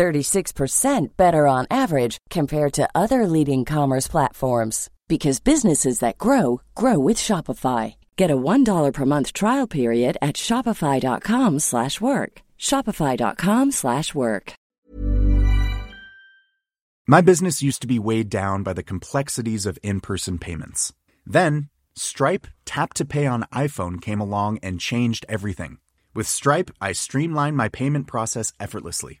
36% better on average compared to other leading commerce platforms because businesses that grow grow with Shopify. Get a $1 per month trial period at shopify.com/work. shopify.com/work. My business used to be weighed down by the complexities of in-person payments. Then, Stripe Tap to Pay on iPhone came along and changed everything. With Stripe, I streamlined my payment process effortlessly.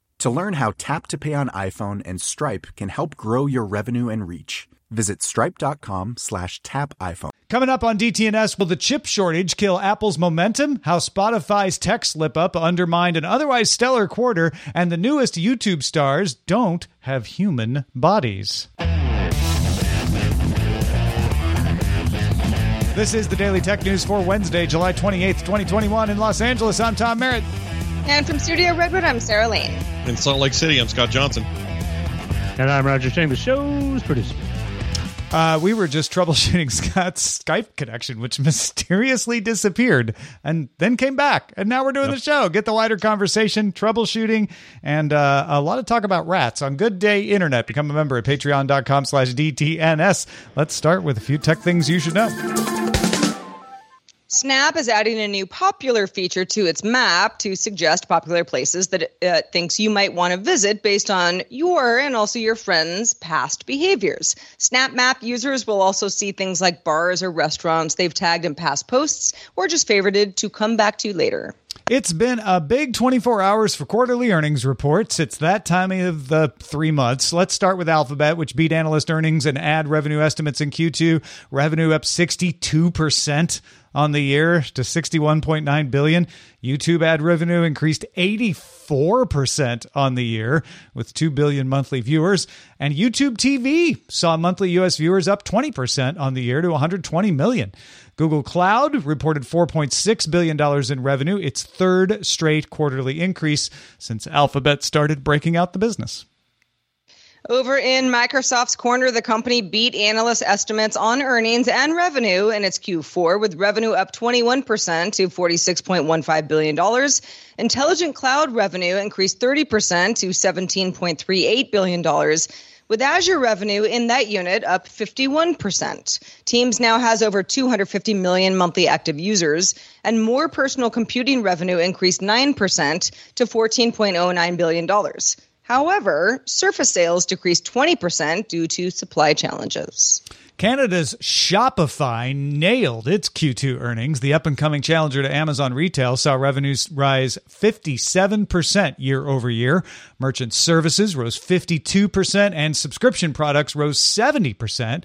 To learn how Tap to Pay on iPhone and Stripe can help grow your revenue and reach, visit stripe.com slash tap iPhone. Coming up on DTNS, will the chip shortage kill Apple's momentum? How Spotify's tech slip up undermined an otherwise stellar quarter, and the newest YouTube stars don't have human bodies. This is the Daily Tech News for Wednesday, July 28th, 2021 in Los Angeles. I'm Tom Merritt. And from Studio Redwood, I'm Sarah Lane. In Salt Lake City, I'm Scott Johnson. And I'm Roger Chang, the show's producer. Uh, we were just troubleshooting Scott's Skype connection, which mysteriously disappeared and then came back. And now we're doing yep. the show. Get the wider conversation, troubleshooting, and uh, a lot of talk about rats on Good Day Internet. Become a member at patreon.com slash DTNS. Let's start with a few tech things you should know. Snap is adding a new popular feature to its map to suggest popular places that it uh, thinks you might want to visit based on your and also your friends' past behaviors. Snap Map users will also see things like bars or restaurants they've tagged in past posts or just favorited to come back to later. It's been a big 24 hours for quarterly earnings reports. It's that time of the three months. Let's start with Alphabet, which beat analyst earnings and ad revenue estimates in Q2. Revenue up 62% on the year to 61.9 billion. YouTube ad revenue increased 84% on the year with 2 billion monthly viewers, and YouTube TV saw monthly US viewers up 20% on the year to 120 million. Google Cloud reported $4.6 billion in revenue, its third straight quarterly increase since Alphabet started breaking out the business. Over in Microsoft's corner, the company beat analyst estimates on earnings and revenue in its Q4, with revenue up 21% to $46.15 billion. Intelligent cloud revenue increased 30% to $17.38 billion with Azure revenue in that unit up 51%. Teams now has over 250 million monthly active users, and more personal computing revenue increased 9% to $14.09 billion. However, Surface sales decreased 20% due to supply challenges. Canada's Shopify nailed its Q2 earnings. The up and coming challenger to Amazon retail saw revenues rise 57% year over year. Merchant services rose 52%, and subscription products rose 70%.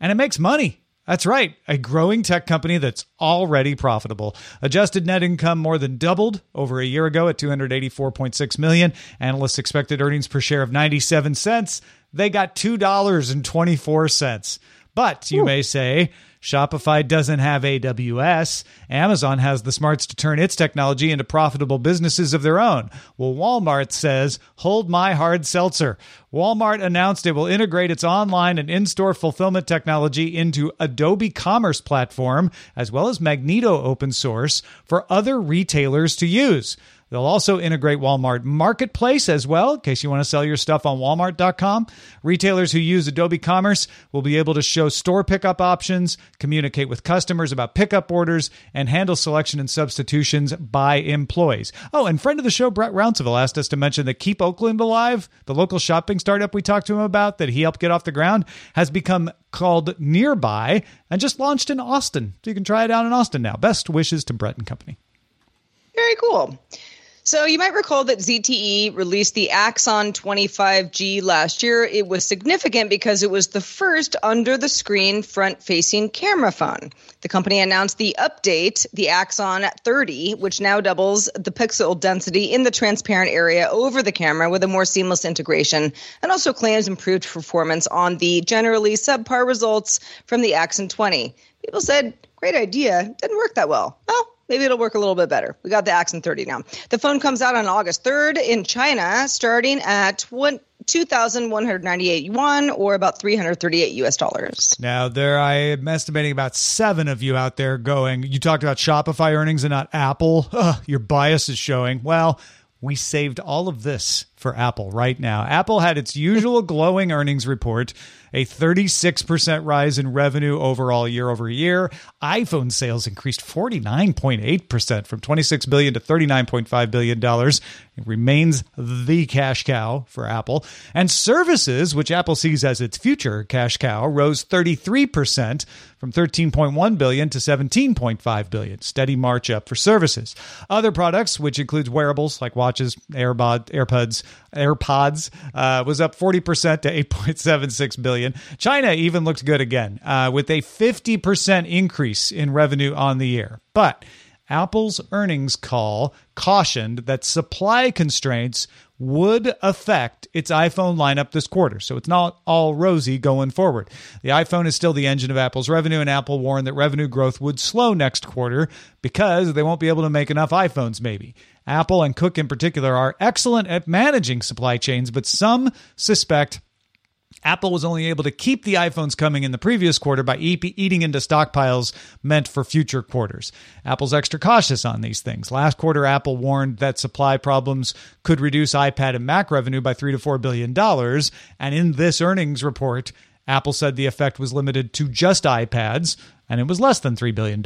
And it makes money. That's right, a growing tech company that's already profitable. Adjusted net income more than doubled over a year ago at 284.6 million. Analysts expected earnings per share of 97 cents. They got $2.24. But you Ooh. may say, Shopify doesn't have AWS. Amazon has the smarts to turn its technology into profitable businesses of their own. Well, Walmart says, hold my hard seltzer. Walmart announced it will integrate its online and in store fulfillment technology into Adobe Commerce Platform, as well as Magento open source for other retailers to use. They'll also integrate Walmart Marketplace as well, in case you want to sell your stuff on Walmart.com. Retailers who use Adobe Commerce will be able to show store pickup options, communicate with customers about pickup orders, and handle selection and substitutions by employees. Oh, and friend of the show, Brett Rounceville, asked us to mention that Keep Oakland Alive, the local shopping startup we talked to him about that he helped get off the ground, has become called Nearby and just launched in Austin. So you can try it out in Austin now. Best wishes to Brett and Company. Very cool. So you might recall that ZTE released the Axon 25G last year. It was significant because it was the first under the screen front facing camera phone. The company announced the update, the Axon 30, which now doubles the pixel density in the transparent area over the camera with a more seamless integration and also claims improved performance on the generally subpar results from the Axon 20. People said, great idea, didn't work that well. Well, maybe it'll work a little bit better. We got the Axon 30 now. The phone comes out on August 3rd in China, starting at 2,198 yuan or about 338 US dollars. Now, there I am estimating about seven of you out there going, you talked about Shopify earnings and not Apple. Ugh, your bias is showing. Well, we saved all of this for Apple right now. Apple had its usual glowing earnings report a 36% rise in revenue overall year over year. iPhone sales increased 49.8% from 26 billion to 39.5 billion dollars. It remains the cash cow for Apple. And services, which Apple sees as its future cash cow, rose 33% from 13.1 billion to 17.5 billion. Steady march up for services. Other products, which includes wearables like watches, AirPod, AirPods, AirPods, uh, was up 40% to 8.76 billion. China even looked good again, uh, with a 50% increase in revenue on the year. But Apple's earnings call cautioned that supply constraints would affect its iPhone lineup this quarter. So it's not all rosy going forward. The iPhone is still the engine of Apple's revenue, and Apple warned that revenue growth would slow next quarter because they won't be able to make enough iPhones, maybe. Apple and Cook in particular are excellent at managing supply chains, but some suspect Apple was only able to keep the iPhones coming in the previous quarter by eating into stockpiles meant for future quarters. Apple's extra cautious on these things. Last quarter, Apple warned that supply problems could reduce iPad and Mac revenue by three to four billion dollars. And in this earnings report, Apple said the effect was limited to just iPads, and it was less than $3 billion.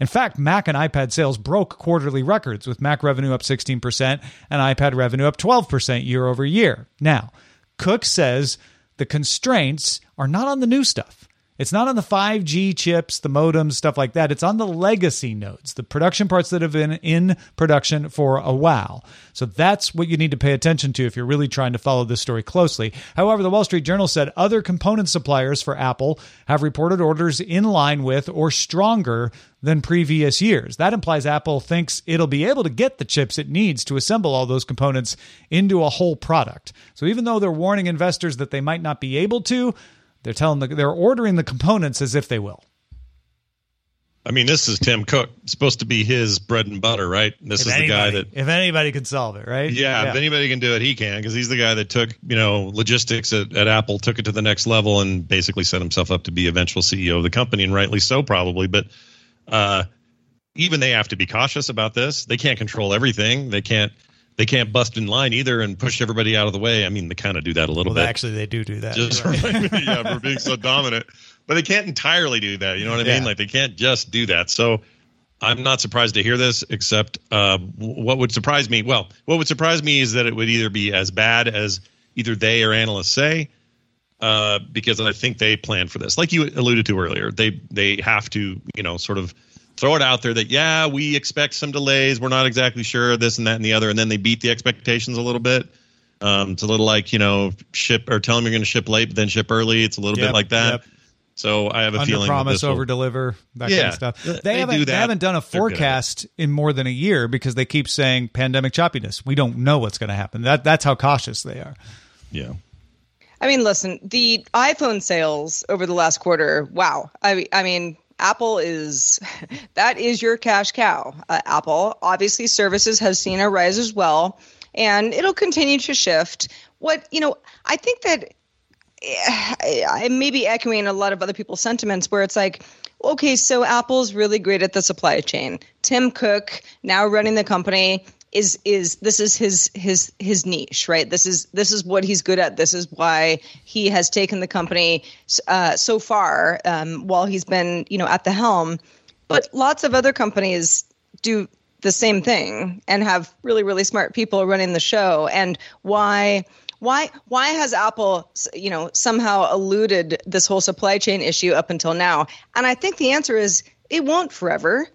In fact, Mac and iPad sales broke quarterly records, with Mac revenue up 16% and iPad revenue up 12% year over year. Now, Cook says the constraints are not on the new stuff. It's not on the 5G chips, the modems, stuff like that. It's on the legacy nodes, the production parts that have been in production for a while. So that's what you need to pay attention to if you're really trying to follow this story closely. However, the Wall Street Journal said other component suppliers for Apple have reported orders in line with or stronger than previous years. That implies Apple thinks it'll be able to get the chips it needs to assemble all those components into a whole product. So even though they're warning investors that they might not be able to, they're telling the, they're ordering the components as if they will. I mean, this is Tim Cook, It's supposed to be his bread and butter, right? This if is anybody, the guy that, if anybody can solve it, right? Yeah, yeah. if anybody can do it, he can, because he's the guy that took, you know, logistics at, at Apple, took it to the next level, and basically set himself up to be eventual CEO of the company, and rightly so, probably. But uh, even they have to be cautious about this. They can't control everything. They can't they can't bust in line either and push everybody out of the way. I mean, they kind of do that a little well, bit. Actually, they do do that. Just yeah, for being so dominant, but they can't entirely do that. You know what I mean? Yeah. Like they can't just do that. So I'm not surprised to hear this. Except uh, what would surprise me? Well, what would surprise me is that it would either be as bad as either they or analysts say. Uh, because I think they planned for this, like you alluded to earlier. They they have to, you know, sort of throw it out there that yeah we expect some delays. We're not exactly sure this and that and the other. And then they beat the expectations a little bit. Um, it's a little like you know ship or tell them you're going to ship late but then ship early. It's a little yep, bit like that. yep. so i have a Under feeling promise over deliver that yeah, kind of stuff. They, they haven't, do they haven't done a forecast in more than a year because they keep saying pandemic choppiness. We don't know what's going to happen. That that's how cautious they are. Yeah. I mean, listen, the iPhone sales over the last quarter, wow. I, I mean, Apple is that is your cash cow. Uh, Apple obviously services has seen a rise as well, and it'll continue to shift. What you know, I think that eh, I may be echoing a lot of other people's sentiments where it's like, okay, so Apple's really great at the supply chain. Tim Cook now running the company is is this is his his his niche, right? This is this is what he's good at. This is why he has taken the company uh, so far um, while he's been you know at the helm. But lots of other companies do the same thing and have really really smart people running the show. And why? Why why has Apple you know somehow eluded this whole supply chain issue up until now? And I think the answer is it won't forever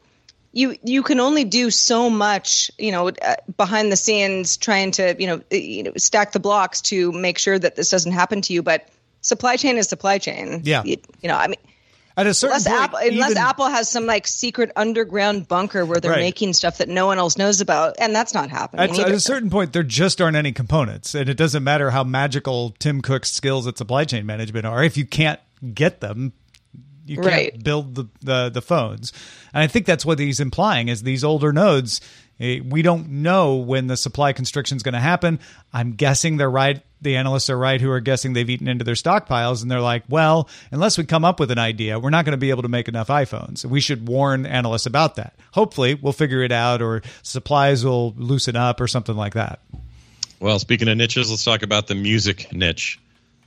you you can only do so much, you know, uh, behind the scenes, trying to you know, you know stack the blocks to make sure that this doesn't happen to you. But supply chain is supply chain. Yeah, you, you know, I mean. At a certain unless, point, Apple, unless even, Apple has some like secret underground bunker where they're Right. making stuff that no one else knows about, and that's not happening. At, at a certain point, there just aren't any components, and it doesn't matter how magical Tim Cook's skills at supply chain management are. If you can't get them, you can't Right. build the, the the phones. And I think that's what he's implying is these older nodes. eh, We don't know when the supply constriction is going to happen. I'm guessing they're right. The analysts are right who are guessing they've eaten into their stockpiles, and they're like, well, unless we come up with an idea, we're not going to be able to make enough iPhones. We should warn analysts about that. Hopefully, we'll figure it out, or supplies will loosen up, or something like that. Well, speaking of niches, let's talk about the music niche.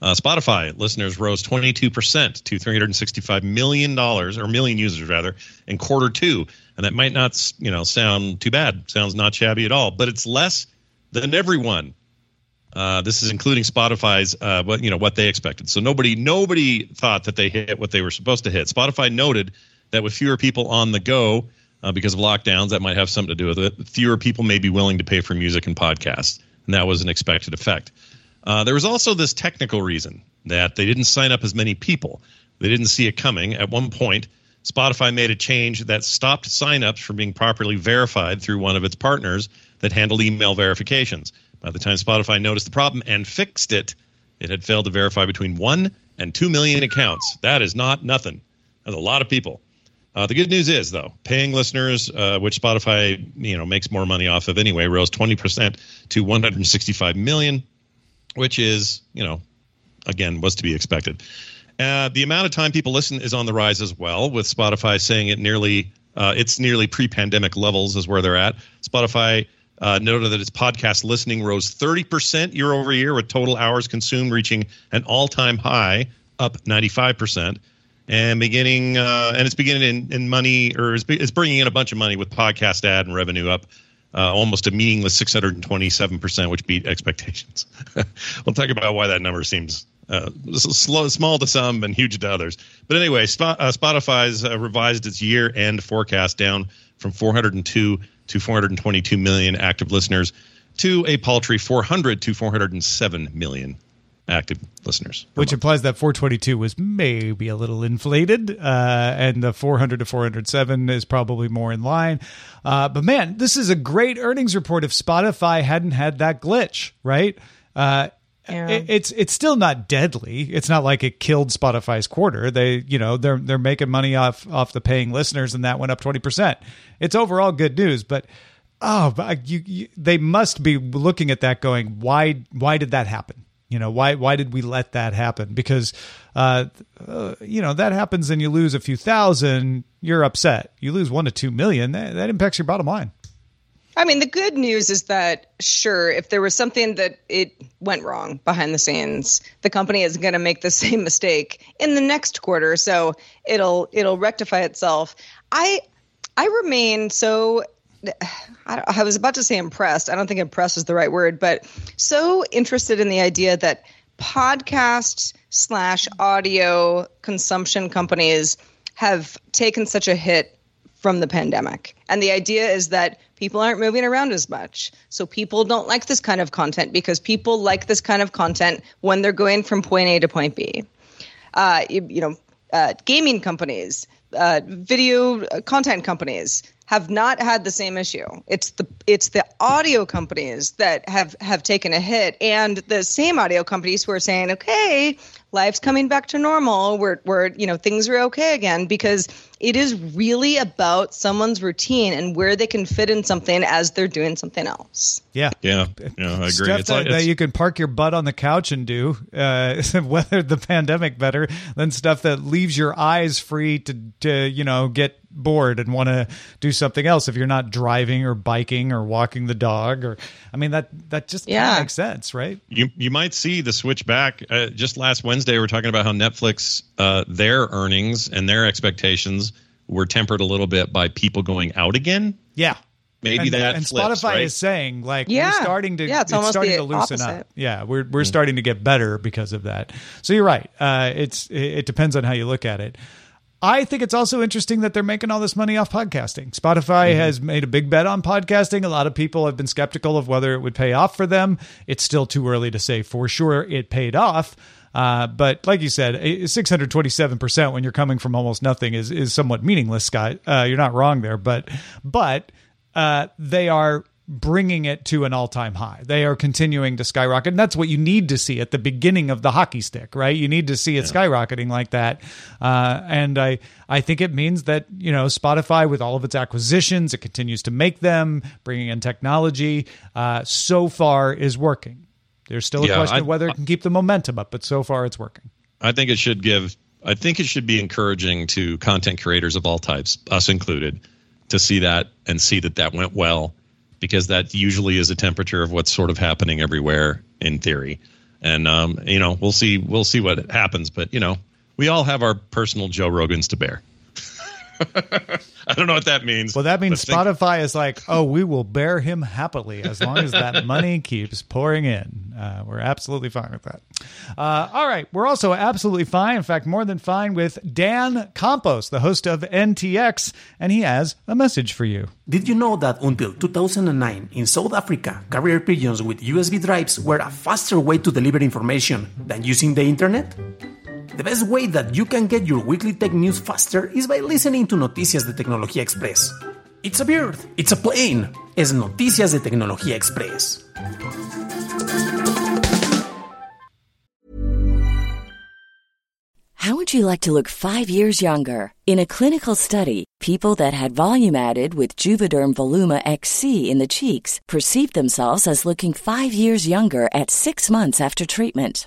Uh, Spotify listeners rose 22% to $365 million, or million users rather, in quarter two. And that might not, you know, sound too bad. Sounds not shabby at all, but it's less than everyone. Uh, this is including Spotify's, uh, what you know, what they expected. So nobody, nobody thought that they hit what they were supposed to hit. Spotify noted that with fewer people on the go uh, because of lockdowns, that might have something to do with it. Fewer people may be willing to pay for music and podcasts, and that was an expected effect. Uh, there was also this technical reason that they didn't sign up as many people. They didn't see it coming. At one point, Spotify made a change that stopped signups from being properly verified through one of its partners that handled email verifications. By the time Spotify noticed the problem and fixed it, it had failed to verify between 1 and 2 million accounts. That is not nothing. That's a lot of people. Uh, the good news is, though, paying listeners, uh, which Spotify you know makes more money off of anyway, rose 20% to 165 million, which is you know again was to be expected. Uh, the amount of time people listen is on the rise as well, with Spotify saying it nearly uh, it's nearly pre-pandemic levels is where they're at. Spotify uh, noted that its podcast listening rose 30% year over year, with total hours consumed reaching an all-time high, up 95%. And beginning, uh, and it's beginning in, in money, or it's, it's bringing in a bunch of money with podcast ad and revenue up uh, almost a meaningless 627%, which beat expectations. we'll talk about why that number seems uh, slow, small to some and huge to others. But anyway, Sp- uh, Spotify's uh, revised its year end forecast down from 402 to 422 million active listeners to a paltry 400 to 407 million active listeners. Which month. implies that 422 was maybe a little inflated, uh, and the 400 to 407 is probably more in line. Uh, but man, this is a great earnings report. If Spotify hadn't had that glitch, right? Uh, Yeah. it- it's it's still not deadly. It's not like it killed Spotify's quarter. They you know they're they're making money off off the paying listeners, and that went up twenty percent. It's overall good news, but. Oh, but you, you, they must be looking at that, going, "Why? Why did that happen? You know, why why did we let that happen? Because uh, uh, you know that happens, and you lose a few thousand, you're upset. You lose one to two million, that, that impacts your bottom line. I mean, the good news is that sure, if there was something that it went wrong behind the scenes, the company is going to make the same mistake in the next quarter, so it'll it'll rectify itself. I I remain so I, I was about to say impressed. I don't think impressed is the right word, but so interested in the idea that podcast slash audio consumption companies have taken such a hit from the pandemic. And the idea is that people aren't moving around as much. So people don't like this kind of content because people like this kind of content when they're going from point A to point B. Uh, you, you know, uh, gaming companies, uh, video uh, content companies have not had the same issue. It's the it's the audio companies that have have taken a hit, and the same audio companies who are saying, "Okay, life's coming back to normal. We're we're you know things are okay again," because it is really about someone's routine and where they can fit in something as they're doing something else. Yeah. Yeah, yeah, I agree. Stuff It's that, like- that you can park your butt on the couch and do, uh, weather the pandemic better than stuff that leaves your eyes free to, to you know, get bored and want to do something else if you're not driving or biking or walking the dog or I mean that that just yeah. makes sense, right? You you might see the switch back. Uh, just last Wednesday, we are talking about how Netflix uh, their earnings and their expectations were tempered a little bit by people going out again. Yeah. Maybe and, that and flips, Spotify right? is saying like yeah. we're starting to yeah, it's, it's starting to loosen opposite. up. Yeah, we're we're mm starting to get better because of that. So you're right. Uh, it's it, it depends on how you look at it. I think it's also interesting that they're making all this money off podcasting. Spotify mm-hmm. has made a big bet on podcasting. A lot of people have been skeptical of whether it would pay off for them. It's still too early to say for sure it paid off. Uh, but like you said, 627% when you're coming from almost nothing is, is somewhat meaningless, Scott. Uh, you're not wrong there, but, but, uh, they are bringing it to an all-time high. They are continuing to skyrocket, and that's what you need to see at the beginning of the hockey stick, right? You need to see it yeah. skyrocketing like that, uh, and I I think it means that you know Spotify, with all of its acquisitions, it continues to make them, bringing in technology. Uh, so far, is working. There's still a yeah, question I, of whether it can keep the momentum up, but so far, it's working. I think it should give. I think it should be encouraging to content creators of all types, us included, to see that and see that that went well because that usually is a temperature of what's sort of happening everywhere in theory. And um, you know, we'll see we'll see what happens, but you know, we all have our personal Joe Rogans to bear. I don't know what that means. Well, that means Spotify think- is like, oh, we will bear him happily as long as that money keeps pouring in. Uh, we're absolutely fine with that. Uh, all right. We're also absolutely fine, in fact, more than fine with Dan Campos, the host of NTX, and he has a message for you. Did you know that until 2009 in South Africa, carrier pigeons with USB drives were a faster way to deliver information than using the internet? The best way that you can get your weekly tech news faster is by listening to Noticias de Tecnología Express. It's a bird, it's a plane, es Noticias de Tecnología Express. How would you like to look five years younger? In a clinical study, people that had volume added with Juvederm Voluma XC in the cheeks perceived themselves as looking five years younger at six months after treatment.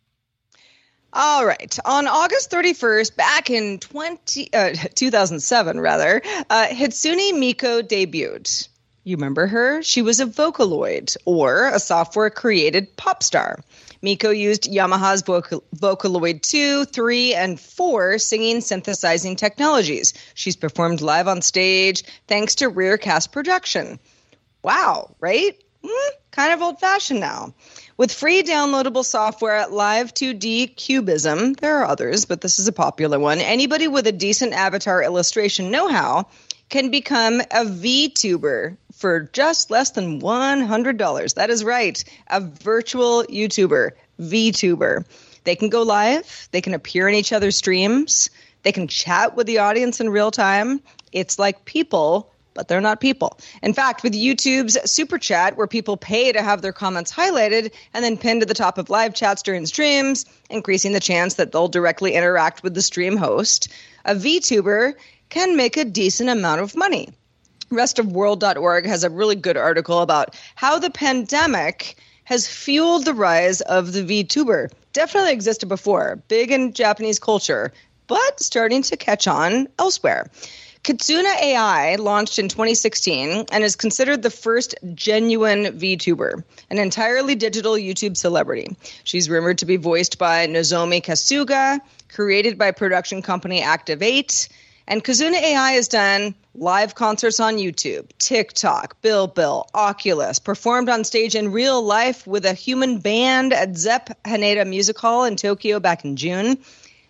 All right. On August 31st, back in 20, uh, 2007, rather, uh, Hatsune Miku debuted. You remember her? She was a Vocaloid, or a software created pop star. Miku used Yamaha's Vocal- Vocaloid 2, 3, and 4 singing synthesizing technologies. She's performed live on stage thanks to Rearcast production. Wow, right? Mm, kind of old fashioned now. With free downloadable software at Live2D Cubism, there are others, but this is a popular one. Anybody with a decent avatar illustration know how can become a VTuber for just less than $100. That is right, a virtual YouTuber, VTuber. They can go live, they can appear in each other's streams, they can chat with the audience in real time. It's like people but they're not people. In fact, with YouTube's Super Chat, where people pay to have their comments highlighted and then pinned to the top of live chats during streams, increasing the chance that they'll directly interact with the stream host, a VTuber can make a decent amount of money. Restofworld.org has a really good article about how the pandemic has fueled the rise of the VTuber. Definitely existed before, big in Japanese culture, but starting to catch on elsewhere. Kizuna AI launched in 2016 and is considered the first genuine VTuber, an entirely digital YouTube celebrity. She's rumored to be voiced by Nozomi Kasuga, created by production company Activ8, and Kizuna AI has done live concerts on YouTube, TikTok, Bilibili, Oculus, performed on stage in real life with a human band at Zepp Haneda Music Hall in Tokyo back in June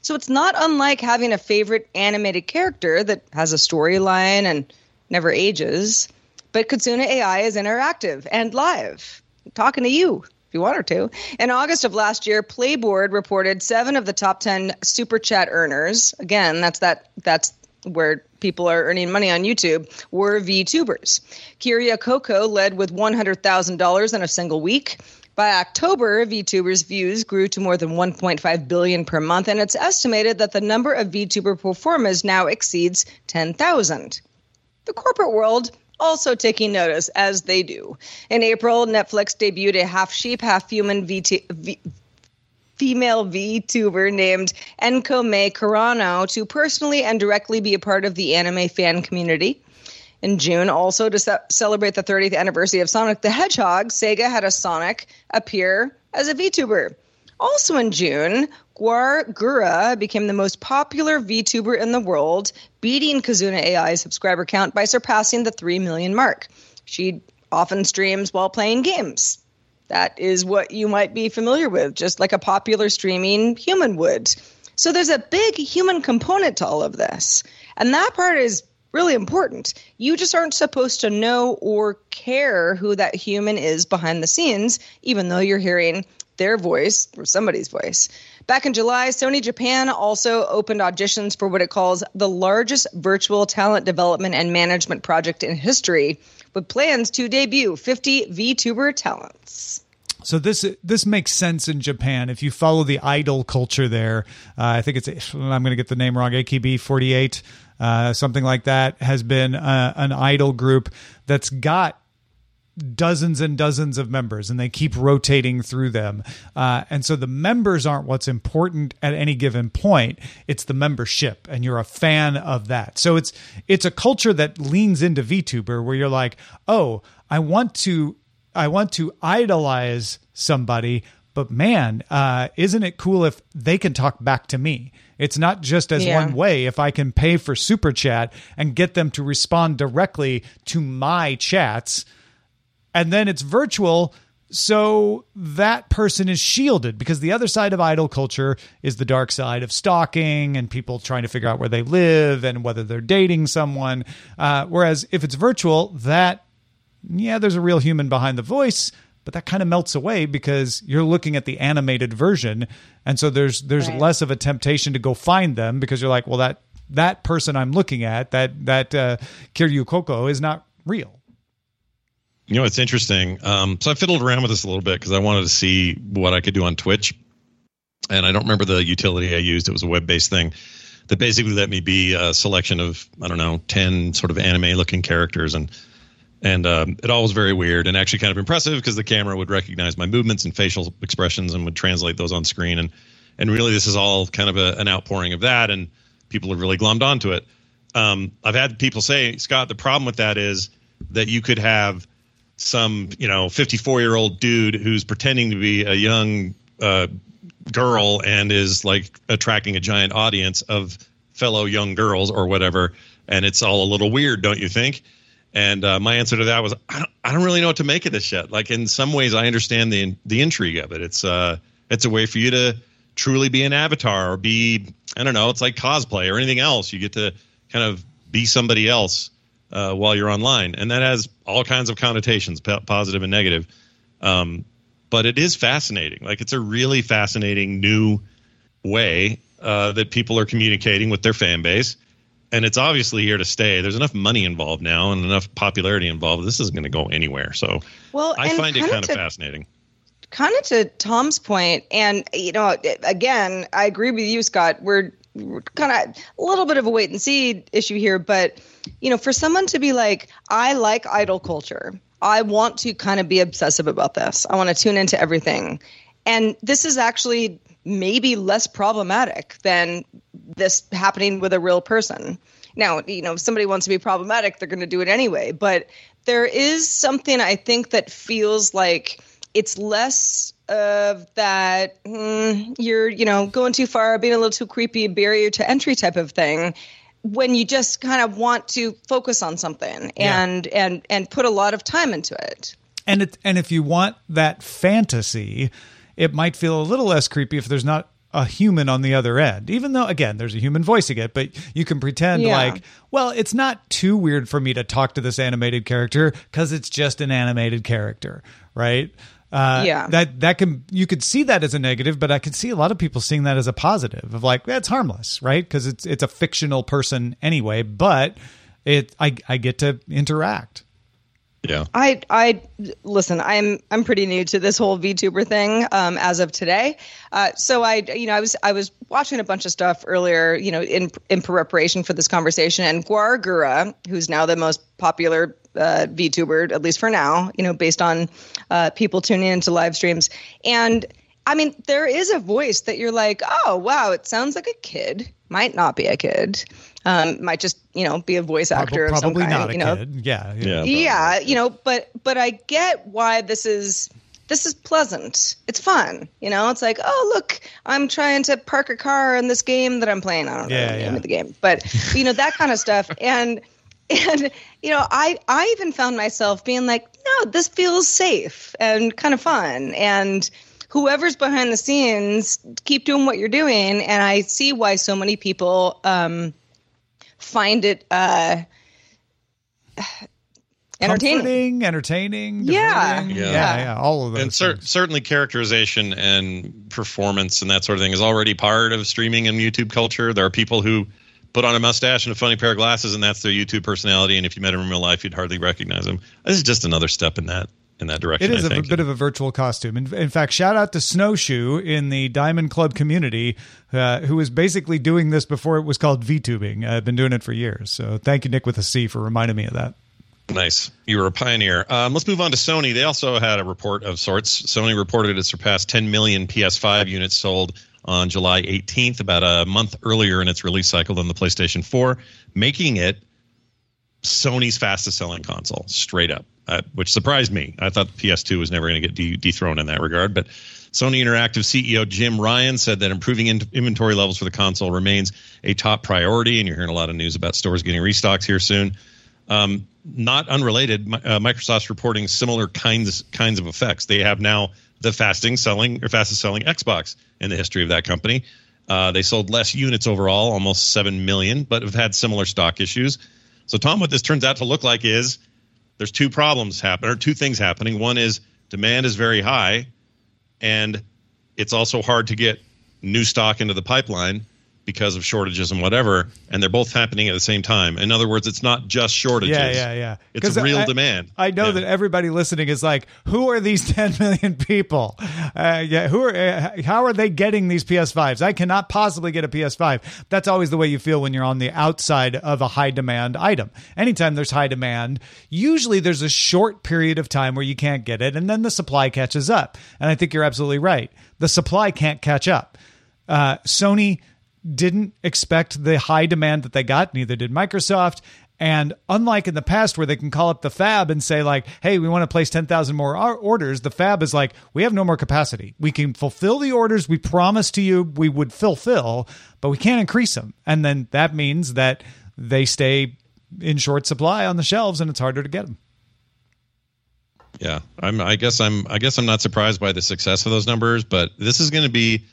so it's not unlike having a favorite animated character that has a storyline and never ages. But Kizuna AI is interactive and live, talking to you if you want her to. In August of last year, Playboard reported seven of the top ten super chat earners. Again, that's that that's where people are earning money on YouTube were VTubers. Kiryu Coco led with $100,000 in a single week. By October, VTubers' views grew to more than 1.5 billion per month, and it's estimated that the number of VTuber performers now exceeds 10,000. The corporate world also taking notice, as they do. In April, Netflix debuted a half sheep, half human VT, v, female VTuber named Enko May Karano to personally and directly be a part of the anime fan community. In June, also to ce- celebrate the 30th anniversary of Sonic the Hedgehog, Sega had a Sonic appear as a VTuber. Also in June, Gawr Gura became the most popular VTuber in the world, beating Kizuna AI's subscriber count by surpassing the 3 million mark. She often streams while playing games. That is what you might be familiar with, just like a popular streaming human would. So there's a big human component to all of this. And that part is really important. You just aren't supposed to know or care who that human is behind the scenes, even though you're hearing their voice or somebody's voice. Back in July, Sony Japan also opened auditions for what it calls the largest virtual talent development and management project in history, with plans to debut 50 VTuber talents. So this this makes sense in Japan if you follow the idol culture there. Uh, I think it's I'm going to get the name wrong. AKB48 uh, something like that, has been uh, an idol group that's got dozens and dozens of members and they keep rotating through them. Uh, and so the members aren't what's important at any given point. It's the membership and you're a fan of that. So it's it's a culture that leans into vtuber where you're like oh i want to i want to idolize somebody but man uh, isn't it cool if they can talk back to me it's not just as yeah. one way. If I can pay for super chat and get them to respond directly to my chats, and then it's virtual. So that person is shielded because the other side of idol culture is the dark side of stalking and people trying to figure out where they live and whether they're dating someone. Uh, whereas if it's virtual, that, yeah, there's a real human behind the voice, but that kind of melts away because you're looking at the animated version. And so there's there's right. less of a temptation to go find them because you're like well that that person i'm looking at that that uh, kiryu coco is not real. You know it's interesting. Um, so i fiddled around with this a little bit because i wanted to see what i could do on twitch. And i don't remember the utility i used. It was a web-based thing that basically let me be a selection of i don't know 10 sort of anime looking characters. And and um, it all was very weird and actually kind of impressive because the camera would recognize my movements and facial expressions and would translate those on screen. And and really this is all kind of a, an outpouring of that and people have really glommed onto it. Um, i've had people say scott the problem with that is that you could have some you know 54 year old dude who's pretending to be a young uh, girl and is like attracting a giant audience of fellow young girls or whatever and it's all a little weird don't you think And uh, my answer to that was, I don't, I don't really know what to make of this yet. Like in some ways, I understand the the intrigue of it. It's uh, it's a way for you to truly be an avatar or be, I don't know, it's like cosplay or anything else. You get to kind of be somebody else uh, while you're online, and that has all kinds of connotations, positive and negative. Um, but it is fascinating. Like it's a really fascinating new way uh, that people are communicating with their fan base and it's obviously here to stay. There's enough money involved now and enough popularity involved. This isn't going to go anywhere. So, well, I find it kind of fascinating. Kind of to Tom's point, and you know, again, I agree with you, Scott. We're, we're kind of a little bit of a wait and see issue here, but you know, for someone to be like, I like idol culture. I want to kind of be obsessive about this. I want to tune into everything. And this is actually maybe less problematic than this happening with a real person. Now, you know, if somebody wants to be problematic, they're going to do it anyway. But there is something I think that feels like it's less of that mm, you're, you know, going too far, being a little too creepy, barrier to entry type of thing. When you just kind of want to focus on something and yeah. and and put a lot of time into it. And it and if you want that fantasy, it might feel a little less creepy if there's not a human on the other end. Even though, again, there's a human voicing it, but you can pretend yeah. like, well, it's not too weird for me to talk to this animated character because it's just an animated character, right? Uh, yeah, that that can you could see that as a negative, but I can see a lot of people seeing that as a positive of like that's harmless, right? Because it's it's a fictional person anyway, but it I I get to interact. Yeah. I I listen. I'm I'm pretty new to this whole VTuber thing um, as of today. Uh, so I you know I was I was watching a bunch of stuff earlier. You know in in preparation for this conversation, and Gawr Gura, who's now the most popular uh, VTuber at least for now. You know based on uh, people tuning into live streams and. I mean, there is a voice that you're like, oh wow, it sounds like a kid. Might not be a kid. Um, might just you know be a voice actor probably, of some probably kind. not a you know? kid. Yeah, yeah, yeah. You know, but but I get why this is this is pleasant. It's fun. You know, it's like, oh look, I'm trying to park a car in this game that I'm playing. I don't know yeah, the name of the game, but you know that kind of stuff. And and you know, I I even found myself being like, no, this feels safe and kind of fun and whoever's behind the scenes keep doing what you're doing and i see why so many people um, find it uh, entertaining, entertaining, yeah. yeah. yeah, yeah, all of those. And cer- certainly, characterization and performance and that sort of thing is already part of streaming and YouTube culture. There are people who put on a mustache and a funny pair of glasses, and that's their YouTube personality. And if you met him in real life, you'd hardly recognize him. This is just another step in that in that direction. It is a bit of a virtual costume. In, in, fact, shout out to Snowshoe in the Diamond Club community, uh, who was basically doing this before it was called VTubing. I've been doing it for years. So thank you, Nick with a C, for reminding me of that. Nice. You were a pioneer. Um, let's move on to Sony. They also had a report of sorts. Sony reported it surpassed 10 million PS5 units sold on July 18th, about a month earlier in its release cycle than the PlayStation 4, making it Sony's fastest selling console, straight up uh, which surprised me. I thought the PS2 was never going to get de- dethroned in that regard. But Sony Interactive CEO Jim Ryan said that improving in- inventory levels for the console remains a top priority. And you're hearing a lot of news about stores getting restocks here soon. Um, not unrelated, uh, Microsoft's reporting similar kinds kinds of effects. They have now the fastest selling or fastest selling Xbox in the history of that company. Uh, they sold less units overall, almost seven million, but have had similar stock issues. So, Tom, what this turns out to look like is there's two problems happening or two things happening. One is demand is very high, and it's also hard to get new stock into the pipeline because of shortages and whatever, and they're both happening at the same time. In other words, it's not just shortages. Yeah, yeah, yeah. It's real I, demand. I know yeah. that everybody listening is like, "Who are these 10 million people? Uh, yeah, who are? Uh, how are they getting these PS5s? I cannot possibly get a PS5." That's always the way you feel when you're on the outside of a high demand item. Anytime there's high demand, usually there's a short period of time where you can't get it, and then the supply catches up. And I think you're absolutely right. The supply can't catch up. Uh, Sony didn't expect the high demand that they got. Neither did Microsoft. And unlike in the past where they can call up the fab and say like, "Hey, we want to place 10,000 more orders." The fab is like, "We have no more capacity. We can fulfill the orders we promised to you we would fulfill, but we can't increase them." And then that means that they stay in short supply on the shelves, and it's harder to get them. Yeah, I'm. I guess I'm. I guess I'm not surprised by the success of those numbers, but this is going to be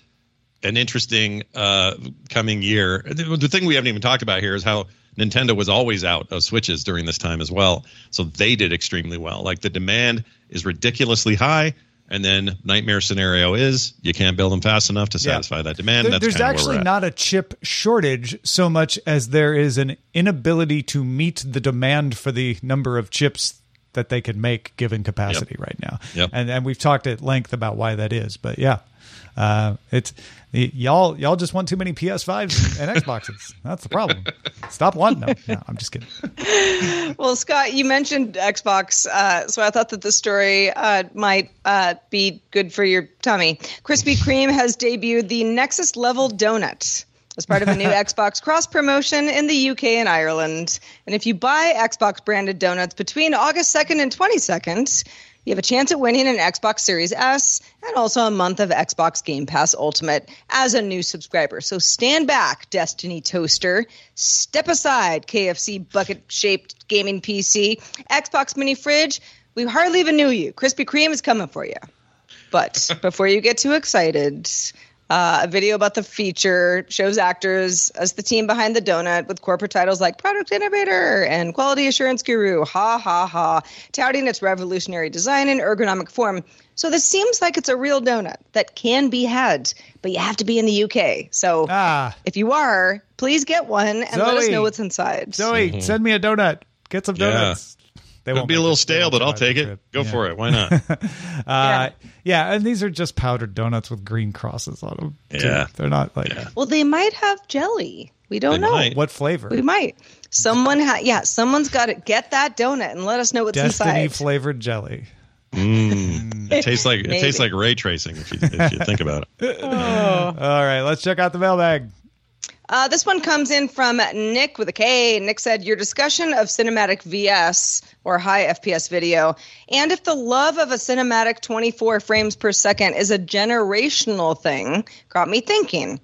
an interesting uh, coming year. The, thing we haven't even talked about here is how Nintendo was always out of Switches during this time as well, so they did extremely well. Like the demand is ridiculously high, and then nightmare scenario is you can't build them fast enough to satisfy yeah. that demand. There, there's actually not a chip shortage so much as there is an inability to meet the demand for the number of chips that they could make given capacity yep. right now. Yep. And and we've talked at length about why that is, but yeah. Uh, it's y'all y'all just want too many PS5s and Xboxes. That's the problem. Stop wanting them. No, I'm just kidding. Well, Scott, you mentioned Xbox, uh, so I thought that the story uh, might uh, be good for your tummy. Krispy Kreme has debuted the Nexus level donut as part of a new Xbox cross promotion in the UK and Ireland. And if you buy Xbox branded donuts between August 2nd and 22nd, you have a chance at winning an Xbox Series S and also a month of Xbox Game Pass Ultimate as a new subscriber. So stand back, Destiny Toaster. Step aside, KFC bucket shaped gaming PC. Xbox Mini Fridge, we hardly even knew you. Krispy Kreme is coming for you. But before you get too excited, uh, a video about the feature shows actors as the team behind the donut with corporate titles like Product Innovator and Quality Assurance Guru. Ha ha ha. Touting its revolutionary design and ergonomic form. So this seems like it's a real donut that can be had, but you have to be in the UK. So ah. if you are, please get one and Zoe, let us know what's inside. Zoe, mm-hmm. send me a donut. Get some donuts. Yeah. They It'll be a little stale, but I'll take it. Go yeah. for it. Why not? uh, yeah. yeah, and these are just powdered donuts with green crosses on them. Too. Yeah, they're not like. Yeah. Well, they might have jelly. We don't they know might. what flavor. We might. Someone, ha- yeah, someone's got to get that donut and let us know what's Destiny inside. flavored jelly. Mm. it tastes like it tastes like ray tracing if you, if you think about it. oh. All right, let's check out the mailbag. Uh, this one comes in from Nick with a K. Nick said, Your discussion of cinematic VS or high FPS video, and if the love of a cinematic 24 frames per second is a generational thing, got me thinking.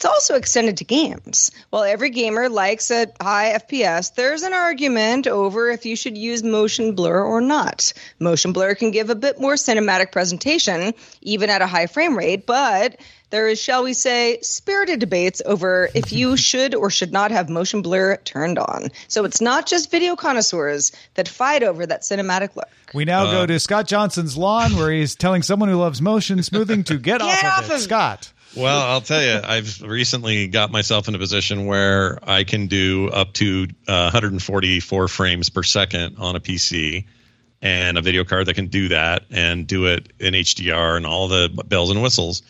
It's also extended to games. While every gamer likes a high FPS, there's an argument over if you should use motion blur or not. Motion blur can give a bit more cinematic presentation, even at a high frame rate, but there is, shall we say, spirited debates over if you should or should not have motion blur turned on. So it's not just video connoisseurs that fight over that cinematic look. We now uh, go to Scott Johnson's lawn where he's telling someone who loves motion smoothing to get, get off, of it. Of- Scott. Well, I'll tell you, I've recently got myself in a position where I can do up to uh, 144 frames per second on a PC and a video card that can do that and do it in HDR and all the bells and whistles.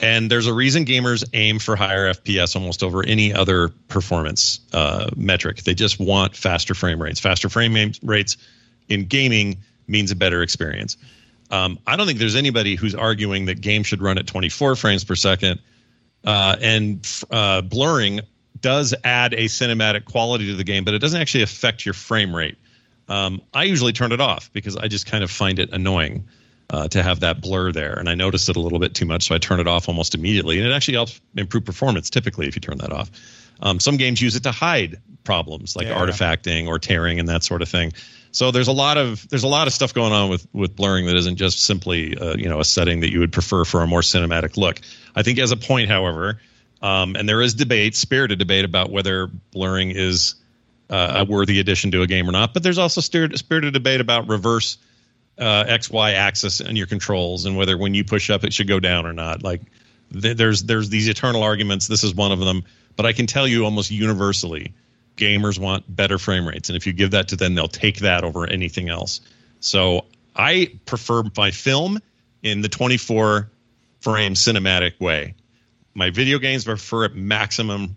And there's a reason gamers aim for higher FPS almost over any other performance uh, metric. They just want faster frame rates. Faster frame rates in gaming means a better experience. Um, I don't think there's anybody who's arguing that games should run at 24 frames per second. Uh, and uh, blurring does add a cinematic quality to the game, but it doesn't actually affect your frame rate. Um, I usually turn it off because I just kind of find it annoying uh, to have that blur there. And I notice it a little bit too much, so I turn it off almost immediately. And it actually helps improve performance typically if you turn that off. Um, some games use it to hide problems like yeah. artifacting or tearing and that sort of thing. So there's a lot of there's a lot of stuff going on with with blurring that isn't just simply uh, you know a setting that you would prefer for a more cinematic look. I think as a point, however, um, and there is debate, spirited debate about whether blurring is uh, a worthy addition to a game or not. But there's also spirited debate about reverse uh, X Y axis and your controls and whether when you push up it should go down or not. Like th- there's there's these eternal arguments. This is one of them. But I can tell you almost universally, gamers want better frame rates, and if you give that to them, they'll take that over anything else. So I prefer my film in the 24 frame cinematic way. My video games prefer at maximum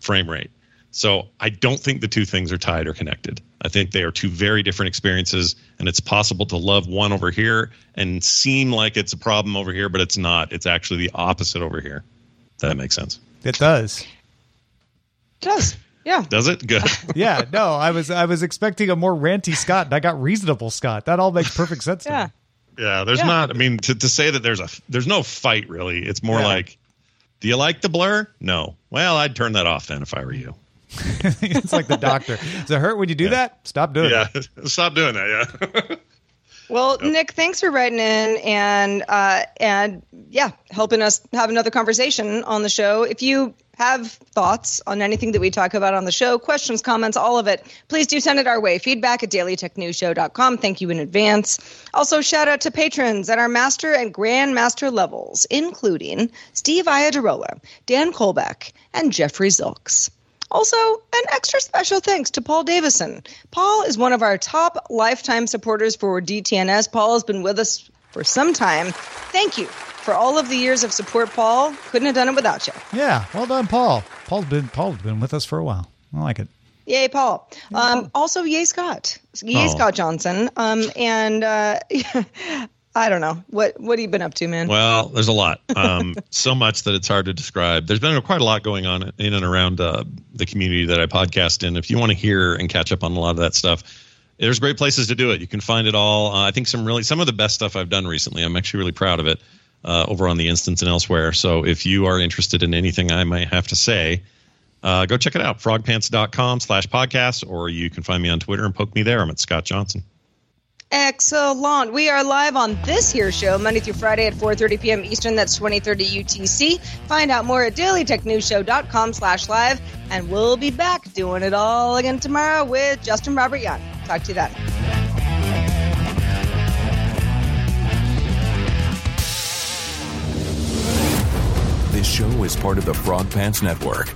frame rate. So I don't think the two things are tied or connected. I think they are two very different experiences, and it's possible to love one over here and seem like it's a problem over here, but it's not. It's actually the opposite over here. That makes sense. It does. It does. Yeah. Does it? Good. yeah. No, I was I was expecting a more ranty Scott, and I got reasonable Scott. That all makes perfect sense yeah. to me. Yeah. There's yeah. not. I mean, to, to say that there's a there's no fight really. It's more yeah. like, do you like the blur? No. Well, I'd turn that off then if I were you. it's like the doctor. Does it hurt when you do that? Stop doing it. yeah, it. stop doing that. Yeah. Well, Nick, thanks for writing in and uh, and yeah, helping us have another conversation on the show. If you have thoughts on anything that we talk about on the show, questions, comments, all of it, please do send it our way. Feedback at dailytechnewsshow.com. Thank you in advance. Also, shout out to patrons at our master and grandmaster levels, including Steve Iadarola, Dan Kolbeck, and Jeffrey Zilks. Also, an extra special thanks to Paul Davison. Paul is one of our top lifetime supporters for DTNS. Paul has been with us for some time. Thank you for all of the years of support, Paul. Couldn't have done it without you. Yeah, well done, Paul. Paul's been Paul's been with us for a while. I like it. Yay, Paul. Um, also, yay, Scott. Yay, Oh. Scott Johnson. Um, and uh, I don't know what what have you been up to, man. Well, there's a lot. Um, so much that it's hard to describe. There's been quite a lot going on in and around uh, the community that I podcast in. If you want to hear and catch up on a lot of that stuff, there's great places to do it. You can find it all. Uh, I think some really some of the best stuff I've done recently. I'm actually really proud of it uh, over on the instance and elsewhere. So if you are interested in anything I might have to say, uh, go check it out. Frogpants.com slash podcast, or you can find me on Twitter and poke me there. I'm at Scott Johnson. Excellent. We are live on this here show Monday through Friday at 4:30 p.m. Eastern. That's 20:30 UTC. Find out more at dailytechnewsshow.com slash live, and we'll be back doing it all again tomorrow with Justin Robert Young. Talk to you then. This show is part of the Frog Pants Network.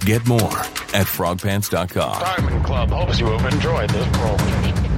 Get more at frogpants.com. Diamond Club hopes you have enjoyed this program.